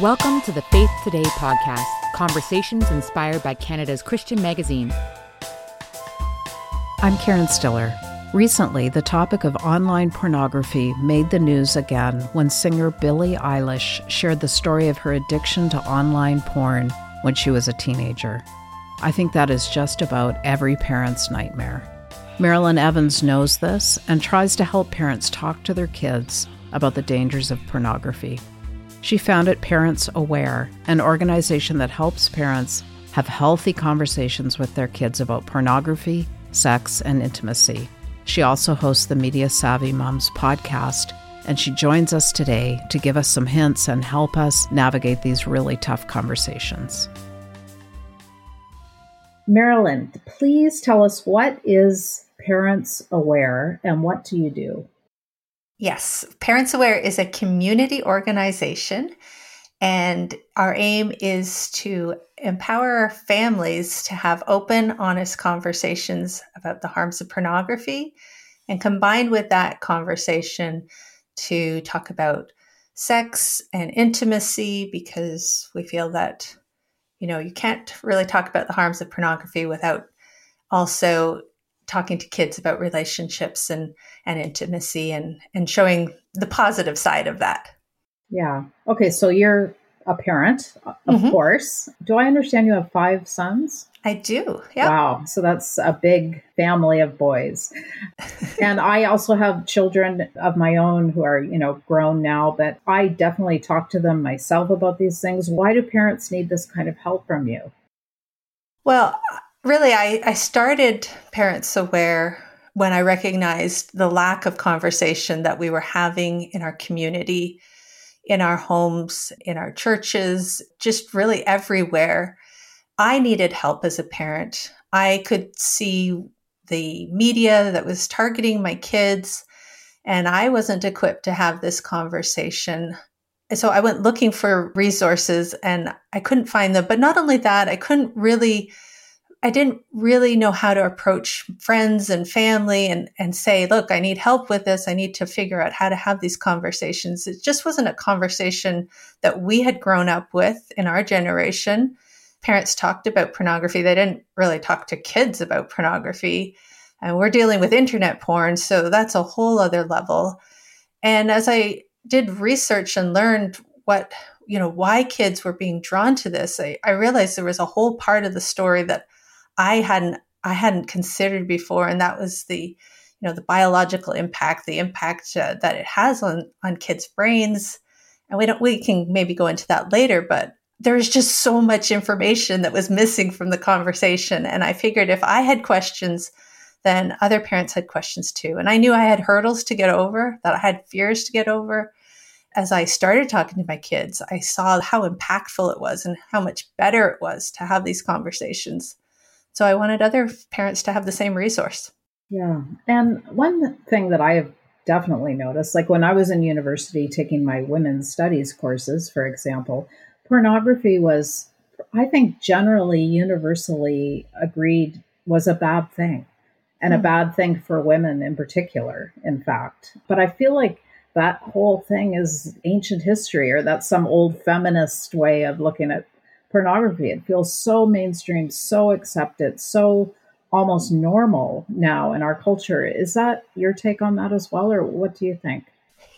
Welcome to the Faith Today podcast, conversations inspired by Canada's Christian magazine. I'm Karen Stiller. Recently, the topic of online pornography made the news again when singer Billie Eilish shared the story of her addiction to online porn when she was a teenager. I think that is just about every parent's nightmare. Marilyn Evans knows this and tries to help parents talk to their kids about the dangers of pornography. She founded Parents Aware, an organization that helps parents have healthy conversations with their kids about pornography, sex, and intimacy. She also hosts the Media Savvy Moms podcast, and she joins us today to give us some hints and help us navigate these really tough conversations. Marilyn, please tell us what is Parents Aware and what do you do? Yes, Parents Aware is a community organization, and our aim is to empower families to have open, honest conversations about the harms of pornography, and combined with that conversation, to talk about sex and intimacy because we feel that you know you can't really talk about the harms of pornography without also talking to kids about relationships and and intimacy and and showing the positive side of that. Yeah. Okay, so you're a parent, of mm-hmm. course. Do I understand you have five sons? I do. Yeah. Wow. So that's a big family of boys. and I also have children of my own who are, you know, grown now, but I definitely talk to them myself about these things. Why do parents need this kind of help from you? Well, really, I, I started Parents Aware when I recognized the lack of conversation that we were having in our community, in our homes, in our churches, just really everywhere. I needed help as a parent. I could see the media that was targeting my kids, and I wasn't equipped to have this conversation. So I went looking for resources and I couldn't find them. But not only that, I couldn't really I didn't really know how to approach friends and family and, and say, look, I need help with this. I need to figure out how to have these conversations. It just wasn't a conversation that we had grown up with in our generation. Parents talked about pornography. They didn't really talk to kids about pornography. And we're dealing with internet porn. So that's a whole other level. And as I did research and learned what, you know, why kids were being drawn to this, I, I realized there was a whole part of the story that I hadn't I hadn't considered before, and that was the you know the biological impact, the impact uh, that it has on on kids' brains. And we don't we can maybe go into that later, but there's just so much information that was missing from the conversation. And I figured if I had questions, then other parents had questions too. And I knew I had hurdles to get over, that I had fears to get over. As I started talking to my kids, I saw how impactful it was and how much better it was to have these conversations. So I wanted other parents to have the same resource. Yeah. And one thing that I have definitely noticed, like when I was in university taking my women's studies courses, for example, pornography was, I think, generally universally agreed was a bad thing and mm. a hmm. bad thing for women in particular, in fact. But I feel like that whole thing is ancient history or that's some old feminist way of looking at pornography. It feels so mainstream, so accepted, so almost normal now in our culture. Is that your take on that as well, or what do you think?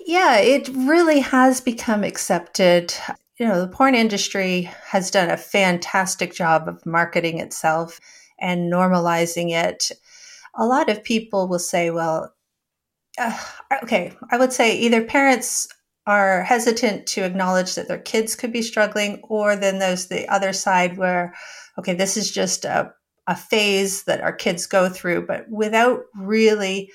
Yeah, it really has become accepted. You know, the porn industry has done a fantastic job of marketing itself and normalizing it. A lot of people will say, well, uh, okay, I would say either parents are hesitant to acknowledge that their kids could be struggling, or then there's the other side where, okay, this is just a, a phase that our kids go through, but without really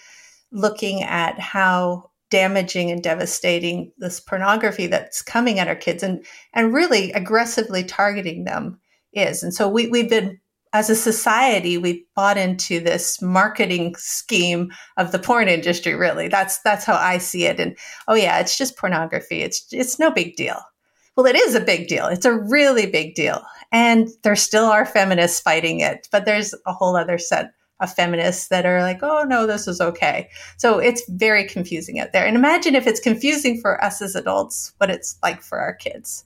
looking at how damaging and devastating this pornography that's coming at our kids and and really aggressively targeting them is. And so we, we've been as a society, we bought into this marketing scheme of the porn industry. Really, that's that's how I see it. And oh yeah, it's just pornography. It's it's no big deal. Well, it is a big deal. It's a really big deal. And there still are feminists fighting it, but there's a whole other set of feminists that are like, oh no, this is okay. So it's very confusing out there. And imagine if it's confusing for us as adults, what it's like for our kids.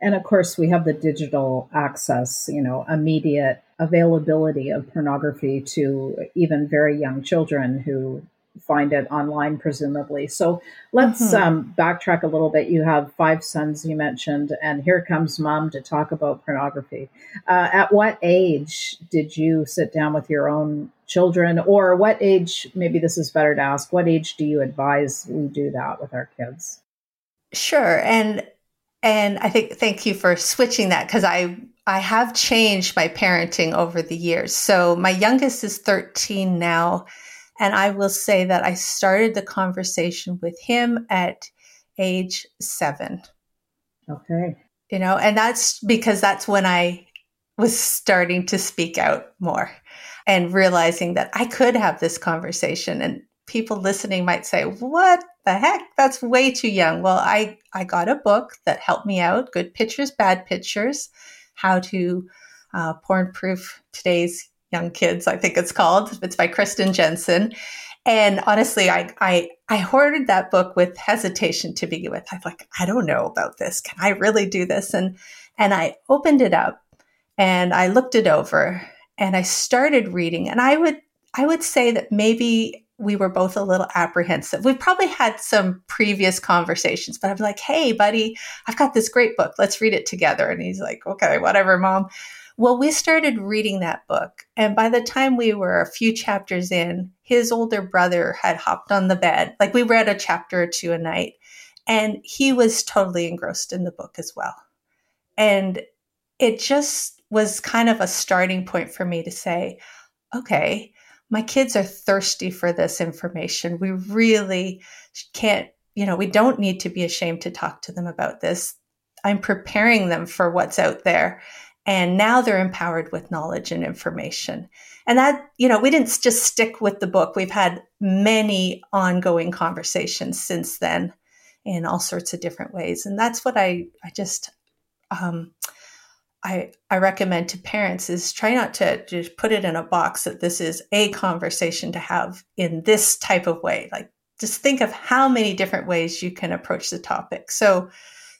And of course, we have the digital access, you know, immediate availability of pornography to even very young children who find it online, presumably. So let's mm-hmm. um, backtrack a little bit. You have five sons, you mentioned, and here comes mom to talk about pornography. Uh, at what age did you sit down with your own children, or what age, maybe this is better to ask, what age do you advise we do that with our kids? Sure. And and I think thank you for switching that because I I have changed my parenting over the years. So my youngest is 13 now and I will say that I started the conversation with him at age 7. Okay. You know, and that's because that's when I was starting to speak out more and realizing that I could have this conversation and people listening might say, "What the heck? That's way too young." Well, I I got a book that helped me out, Good Pictures, Bad Pictures, how to uh, porn proof today's young kids, I think it's called. It's by Kristen Jensen. And honestly, I, I, I hoarded that book with hesitation to begin with. I'm like, I don't know about this. Can I really do this? And, and I opened it up and I looked it over and I started reading and I would, I would say that maybe we were both a little apprehensive. We probably had some previous conversations, but I'm like, hey, buddy, I've got this great book. Let's read it together. And he's like, okay, whatever, mom. Well, we started reading that book. And by the time we were a few chapters in, his older brother had hopped on the bed. Like we read a chapter or two a night. And he was totally engrossed in the book as well. And it just was kind of a starting point for me to say, okay, my kids are thirsty for this information. We really can't, you know, we don't need to be ashamed to talk to them about this. I'm preparing them for what's out there. And now they're empowered with knowledge and information. And that, you know, we didn't just stick with the book. We've had many ongoing conversations since then in all sorts of different ways. And that's what I, I just, um, I, I recommend to parents is try not to just put it in a box that this is a conversation to have in this type of way. Like just think of how many different ways you can approach the topic. So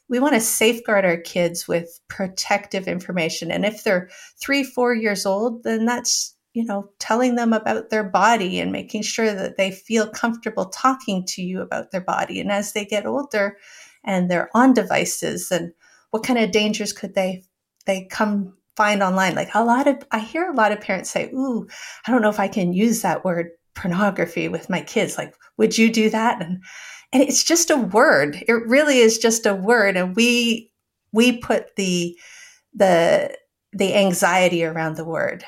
we want to safeguard our kids with protective information. And if they're three, four years old, then that's, you know, telling them about their body and making sure that they feel comfortable talking to you about their body. And as they get older and they're on devices, and what kind of dangers could they they come find online? Like a lot of I hear a lot of parents say, Ooh, I don't know if I can use that word pornography with my kids. Like, would you do that? And and it's just a word. It really is just a word. And we we put the the the anxiety around the word.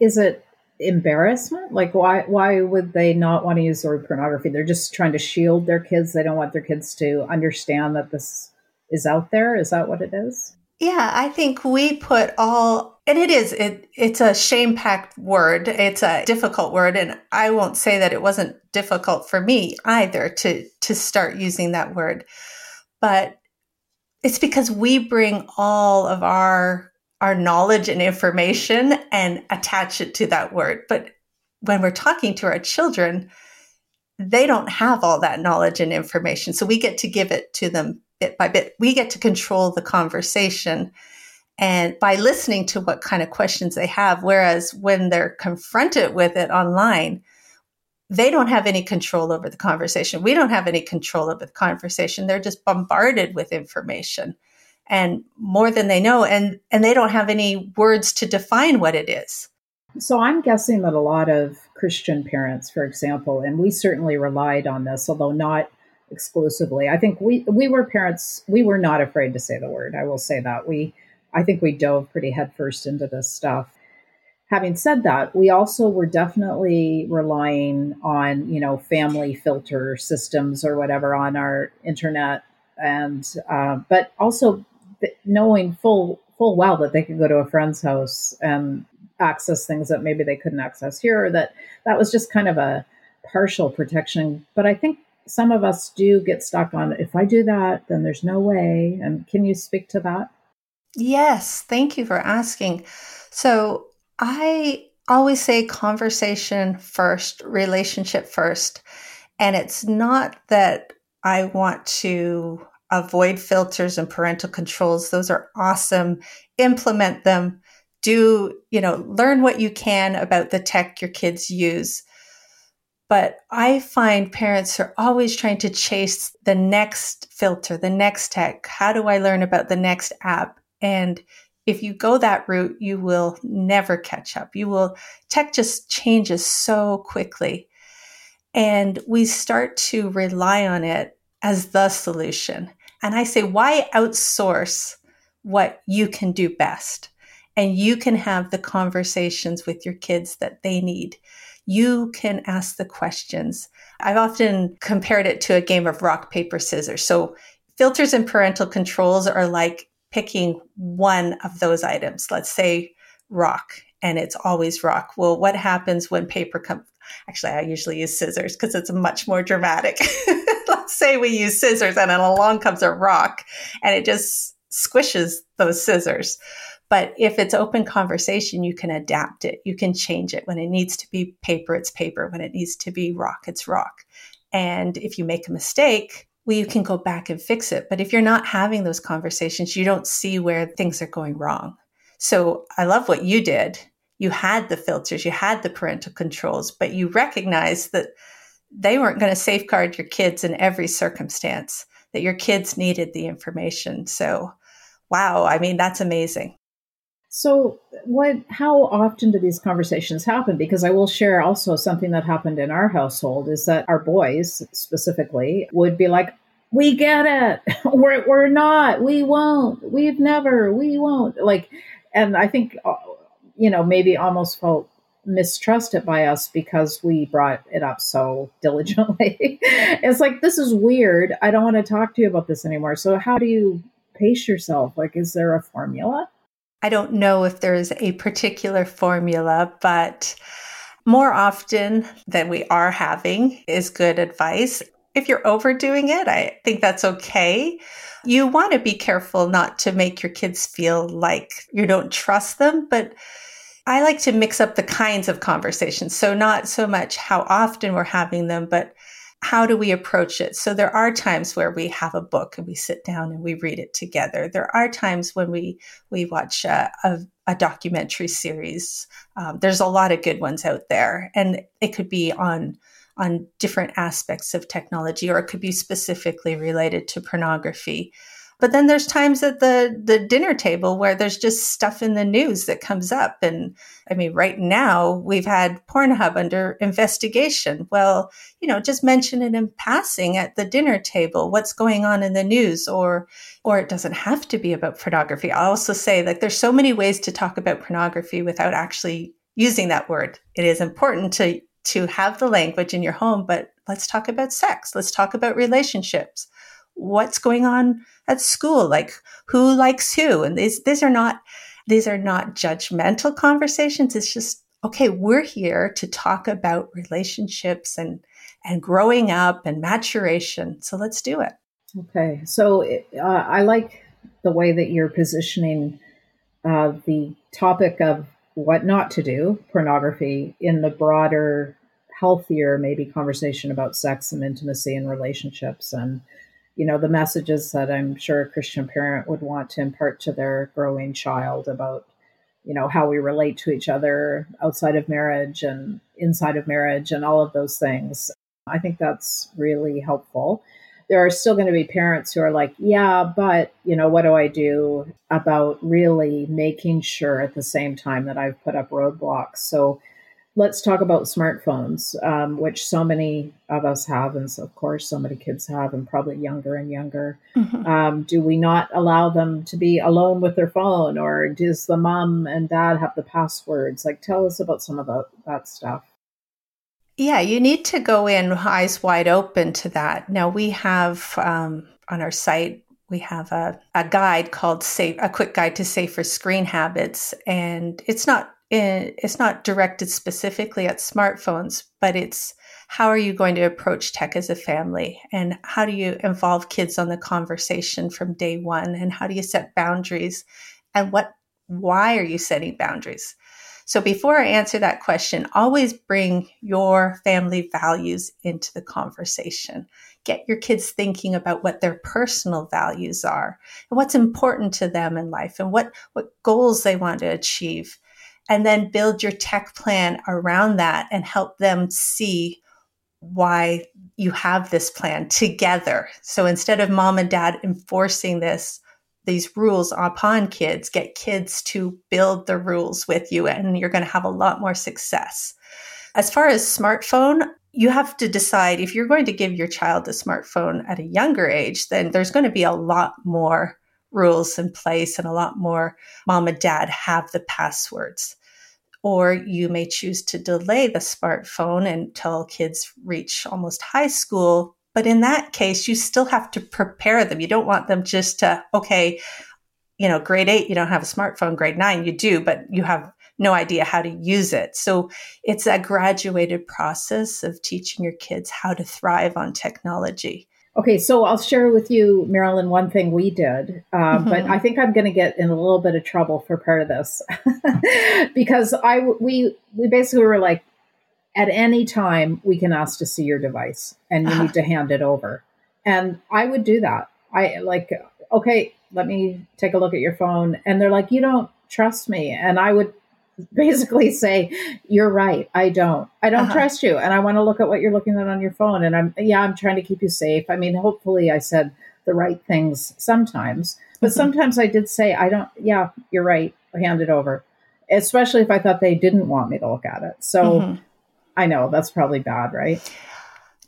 Is it embarrassment? Like why why would they not want to use the word pornography? They're just trying to shield their kids. They don't want their kids to understand that this is out there. Is that what it is yeah, I think we put all, and it is, it, it's a shame packed word. It's a difficult word. And I won't say that it wasn't difficult for me either to, to start using that word. But it's because we bring all of our, our knowledge and information and attach it to that word. But when we're talking to our children, they don't have all that knowledge and information. So we get to give it to them bit by bit. We get to control the conversation and by listening to what kind of questions they have. Whereas when they're confronted with it online, they don't have any control over the conversation. We don't have any control over the conversation. They're just bombarded with information and more than they know and and they don't have any words to define what it is. So I'm guessing that a lot of Christian parents, for example, and we certainly relied on this, although not exclusively. I think we we were parents. We were not afraid to say the word. I will say that we. I think we dove pretty headfirst into this stuff. Having said that, we also were definitely relying on you know family filter systems or whatever on our internet, and uh, but also knowing full full well that they could go to a friend's house and access things that maybe they couldn't access here. or That that was just kind of a partial protection. But I think some of us do get stuck on if I do that, then there's no way. And can you speak to that? Yes, thank you for asking. So I always say conversation first, relationship first. And it's not that I want to avoid filters and parental controls. Those are awesome. Implement them. Do, you know, learn what you can about the tech your kids use. But I find parents are always trying to chase the next filter, the next tech. How do I learn about the next app? And if you go that route, you will never catch up. You will, tech just changes so quickly. And we start to rely on it as the solution. And I say, why outsource what you can do best? And you can have the conversations with your kids that they need. You can ask the questions. I've often compared it to a game of rock, paper, scissors. So filters and parental controls are like picking one of those items. Let's say rock, and it's always rock. Well, what happens when paper comes? Actually, I usually use scissors because it's much more dramatic. Let's say we use scissors and then along comes a rock and it just squishes those scissors. But if it's open conversation, you can adapt it. You can change it. When it needs to be paper, it's paper. When it needs to be rock, it's rock. And if you make a mistake, well, you can go back and fix it. But if you're not having those conversations, you don't see where things are going wrong. So I love what you did you had the filters, you had the parental controls, but you recognized that they weren't going to safeguard your kids in every circumstance, that your kids needed the information. So, wow, I mean, that's amazing. So, what how often do these conversations happen? Because I will share also something that happened in our household is that our boys specifically would be like, "We get it. We're we're not. We won't. We've never. We won't." Like and I think uh, you know, maybe almost felt mistrusted by us because we brought it up so diligently. it's like, this is weird. I don't want to talk to you about this anymore. So, how do you pace yourself? Like, is there a formula? I don't know if there's a particular formula, but more often than we are having is good advice. If you're overdoing it, I think that's okay. You want to be careful not to make your kids feel like you don't trust them, but I like to mix up the kinds of conversations. So, not so much how often we're having them, but how do we approach it? So, there are times where we have a book and we sit down and we read it together. There are times when we, we watch a, a, a documentary series. Um, there's a lot of good ones out there, and it could be on on different aspects of technology, or it could be specifically related to pornography. But then there's times at the the dinner table where there's just stuff in the news that comes up. And I mean, right now we've had Pornhub under investigation. Well, you know, just mention it in passing at the dinner table, what's going on in the news, or or it doesn't have to be about pornography. I also say like there's so many ways to talk about pornography without actually using that word. It is important to to have the language in your home, but let's talk about sex. Let's talk about relationships what's going on at school, like who likes who. And these, these are not, these are not judgmental conversations. It's just, okay, we're here to talk about relationships and, and growing up and maturation. So let's do it. Okay. So uh, I like the way that you're positioning uh, the topic of what not to do, pornography, in the broader, healthier, maybe conversation about sex and intimacy and relationships and you know, the messages that I'm sure a Christian parent would want to impart to their growing child about, you know, how we relate to each other outside of marriage and inside of marriage and all of those things. I think that's really helpful. There are still going to be parents who are like, yeah, but, you know, what do I do about really making sure at the same time that I've put up roadblocks? So, let's talk about smartphones, um, which so many of us have, and so of course, so many kids have, and probably younger and younger. Mm-hmm. Um, do we not allow them to be alone with their phone, or does the mom and dad have the passwords? Like, tell us about some of the, that stuff. Yeah, you need to go in eyes wide open to that. Now, we have um, on our site we have a, a guide called safe a quick guide to safer screen habits and it's not Eh, it's not directed specifically at smartphones, but it's how are you going to approach tech as a family? And how do you involve kids on the conversation from day one? And how do you set boundaries? And what why are you setting boundaries? So before i answer that question always bring your family values into the conversation. Get your kids thinking about what their personal values are and what's important to them in life and what, what goals they want to achieve. And then build your tech plan around that and help them see why you have this plan together. So instead of mom and dad enforcing this, these rules upon kids, get kids to build the rules with you, and you're going to have a lot more success. As far as smartphone, you have to decide if you're going to give your child a smartphone at a younger age, then there's going to be a lot more rules in place and a lot more mom and dad have the passwords. Or you may choose to delay the smartphone until kids reach almost high school. But in that case, you still have to prepare them. You don't want them just to, okay, you know, grade eight, you don't have a smartphone, grade nine, you do, but you have no idea how to use it. So it's a graduated process of teaching your kids how to thrive on technology. Okay, so I'll share with you, Marilyn, one thing we did, um, mm-hmm. but I think I'm going to get in a little bit of trouble for part of this because I we we basically were like, at any time we can ask to see your device and you uh-huh. need to hand it over, and I would do that. I like, okay, let me take a look at your phone, and they're like, you don't trust me, and I would basically say, "You're right. I don't. I don't uh-huh. trust you, and I want to look at what you're looking at on your phone." And I'm yeah, I'm trying to keep you safe. I mean, hopefully, I said the right things sometimes, but mm-hmm. sometimes I did say, "I don't." Yeah, you're right. Hand it over, especially if I thought they didn't want me to look at it. So mm-hmm. I know that's probably bad, right?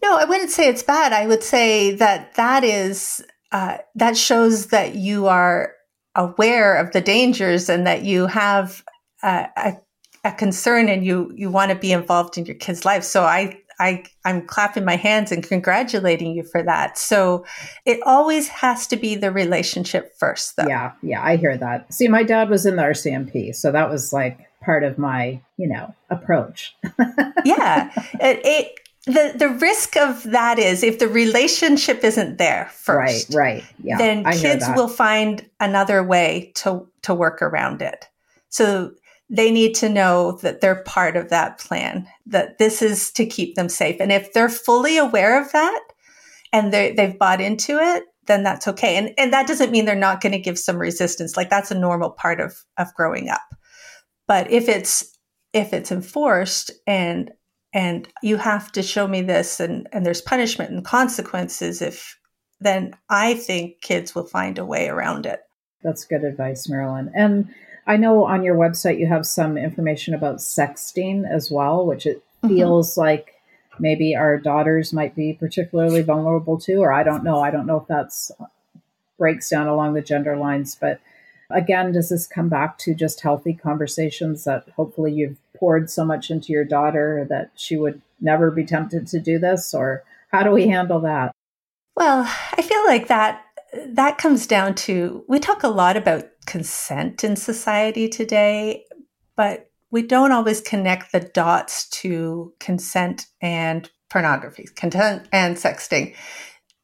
No, I wouldn't say it's bad. I would say that that is uh, that shows that you are aware of the dangers and that you have a, a concern and you you want to be involved in your kids' life. So I I I'm clapping my hands and congratulating you for that. So it always has to be the relationship first, though. Yeah, yeah, I hear that. See, my dad was in the RCMP, so that was like part of my you know approach. yeah, it, it the the risk of that is if the relationship isn't there first, right, right, yeah, then I kids will find another way to to work around it. So they need to know that they're part of that plan, that this is to keep them safe. And if they're fully aware of that and they've bought into it, then that's okay. And, and that doesn't mean they're not going to give some resistance. Like that's a normal part of, of growing up. But if it's, if it's enforced and, and you have to show me this and, and there's punishment and consequences if, then I think kids will find a way around it. That's good advice, Marilyn. And I know on your website you have some information about sexting as well, which it mm-hmm. feels like maybe our daughters might be particularly vulnerable to, or I don't know. I don't know if that's breaks down along the gender lines, but again, does this come back to just healthy conversations that hopefully you've poured so much into your daughter that she would never be tempted to do this, or how do we handle that? Well, I feel like that that comes down to we talk a lot about consent in society today, but we don't always connect the dots to consent and pornography, consent and sexting.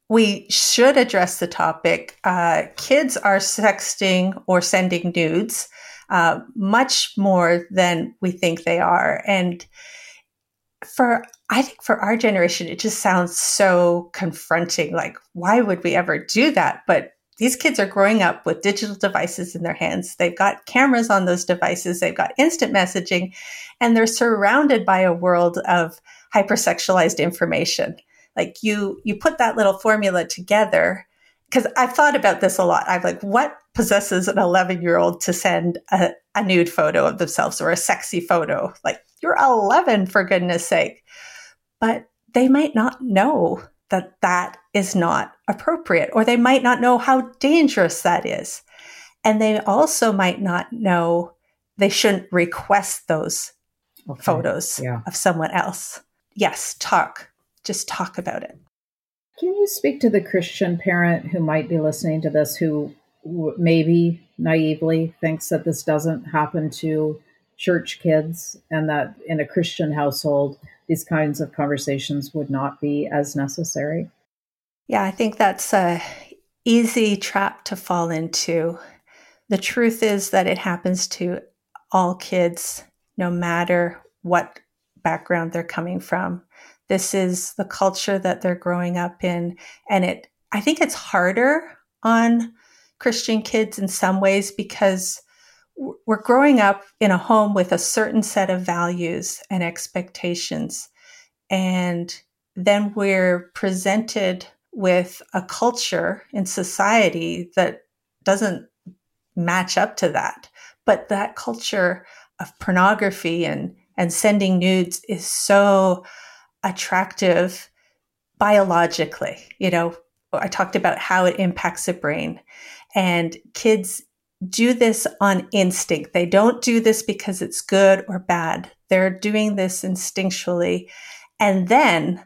We should address the topic. Uh, kids are sexting or sending nudes uh, much more than we think they are. And for I think for our generation, it just sounds so confronting. Like, why would we ever do that? But these kids are growing up with digital devices in their hands. They've got cameras on those devices. They've got instant messaging and they're surrounded by a world of hypersexualized information. Like you, you put that little formula together because I've thought about this a lot. I'm like, what possesses an 11 year old to send a, a nude photo of themselves or a sexy photo? Like you're 11 for goodness sake. But they might not know that that is not appropriate, or they might not know how dangerous that is. And they also might not know they shouldn't request those okay. photos yeah. of someone else. Yes, talk. Just talk about it. Can you speak to the Christian parent who might be listening to this who maybe naively thinks that this doesn't happen to church kids and that in a Christian household, these kinds of conversations would not be as necessary. Yeah, I think that's a easy trap to fall into. The truth is that it happens to all kids, no matter what background they're coming from. This is the culture that they're growing up in. And it, I think it's harder on Christian kids in some ways because we're growing up in a home with a certain set of values and expectations. And then we're presented with a culture in society that doesn't match up to that. But that culture of pornography and, and sending nudes is so attractive biologically. You know, I talked about how it impacts the brain. And kids do this on instinct. They don't do this because it's good or bad. They're doing this instinctually. And then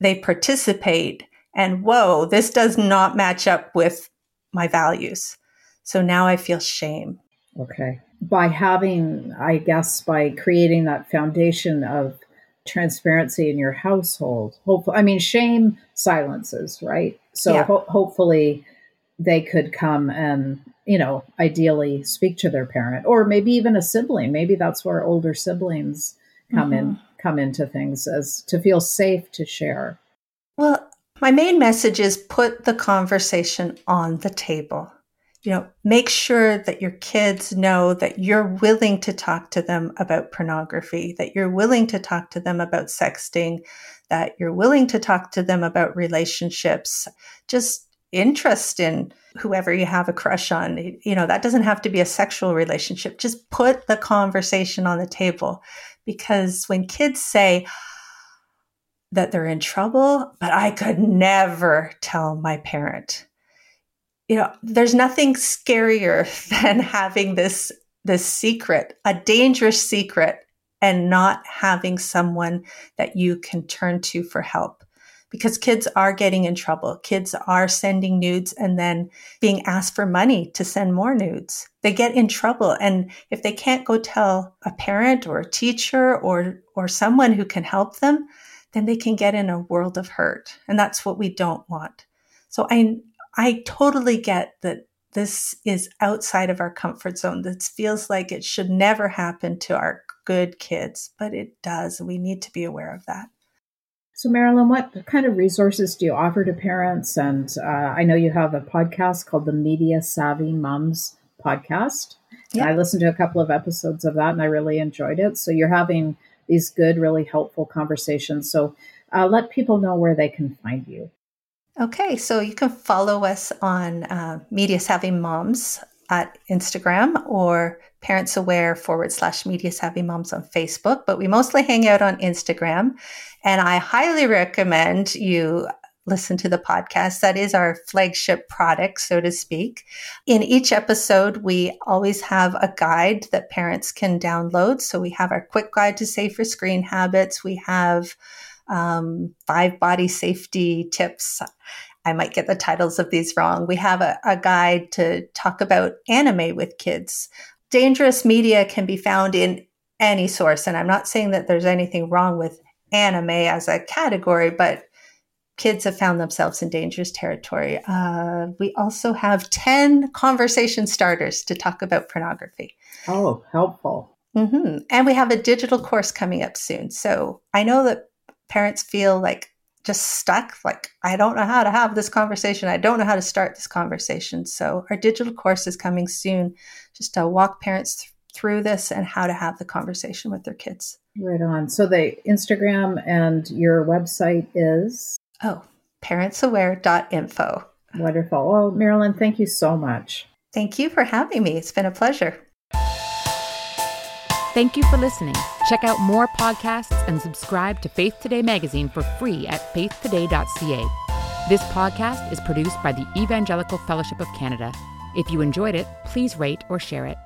they participate, and whoa, this does not match up with my values. So now I feel shame. Okay. By having, I guess, by creating that foundation of transparency in your household, hopefully, I mean, shame silences, right? So yeah. ho- hopefully they could come and, you know, ideally speak to their parent or maybe even a sibling. Maybe that's where older siblings come mm-hmm. in, come into things as to feel safe to share. Well, my main message is put the conversation on the table you know, make sure that your kids know that you're willing to talk to them about pornography, that you're willing to talk to them about sexting, that you're willing to talk to them about relationships, just interest in whoever you have a crush on. You know, that doesn't have to be a sexual relationship. Just put the conversation on the table because when kids say, that they're in trouble, but I could never tell my parent you know, there's nothing scarier than having this this secret, a dangerous secret, and not having someone that you can turn to for help. Because kids are getting in trouble. Kids are sending nudes and then being asked for money to send more nudes. They get in trouble. And if they can't go tell a parent or a teacher or, or someone who can help them, then they can get in a world of hurt. And that's what we don't want. So I, I totally get that this is outside of our comfort zone. This feels like it should never happen to our good kids, but it does. We need to be aware of that. So, Marilyn, what kind of resources do you offer to parents? And uh, I know you have a podcast called the Media Savvy Moms Podcast. Yeah. I listened to a couple of episodes of that and I really enjoyed it. So, you're having these good, really helpful conversations. So, uh, let people know where they can find you. Okay, so you can follow us on uh, Media Savvy Moms at Instagram or Parents Aware forward slash Media Savvy Moms on Facebook, but we mostly hang out on Instagram. And I highly recommend you listen to the podcast. That is our flagship product, so to speak. In each episode, we always have a guide that parents can download. So we have our quick guide to safer screen habits. We have um, five body safety tips. I might get the titles of these wrong. We have a, a guide to talk about anime with kids. Dangerous media can be found in any source. And I'm not saying that there's anything wrong with anime as a category, but kids have found themselves in dangerous territory. Uh, we also have 10 conversation starters to talk about pornography. Oh, helpful. Mm-hmm. And we have a digital course coming up soon. So I know that parents feel like just stuck like i don't know how to have this conversation. I don't know how to start this conversation. So our digital course is coming soon. Just to walk parents th- through this and how to have the conversation with their kids. Right on. So the instagram and your website is? Oh parentsaware.info wonderful. Oh marilyn thank you so much. Thank you for having me. It's been a pleasure Thank you for listening. Check out more podcasts and subscribe to Faith Today magazine for free at faithtoday.ca. This podcast is produced by the Evangelical Fellowship of Canada. If you enjoyed it, please rate or share it.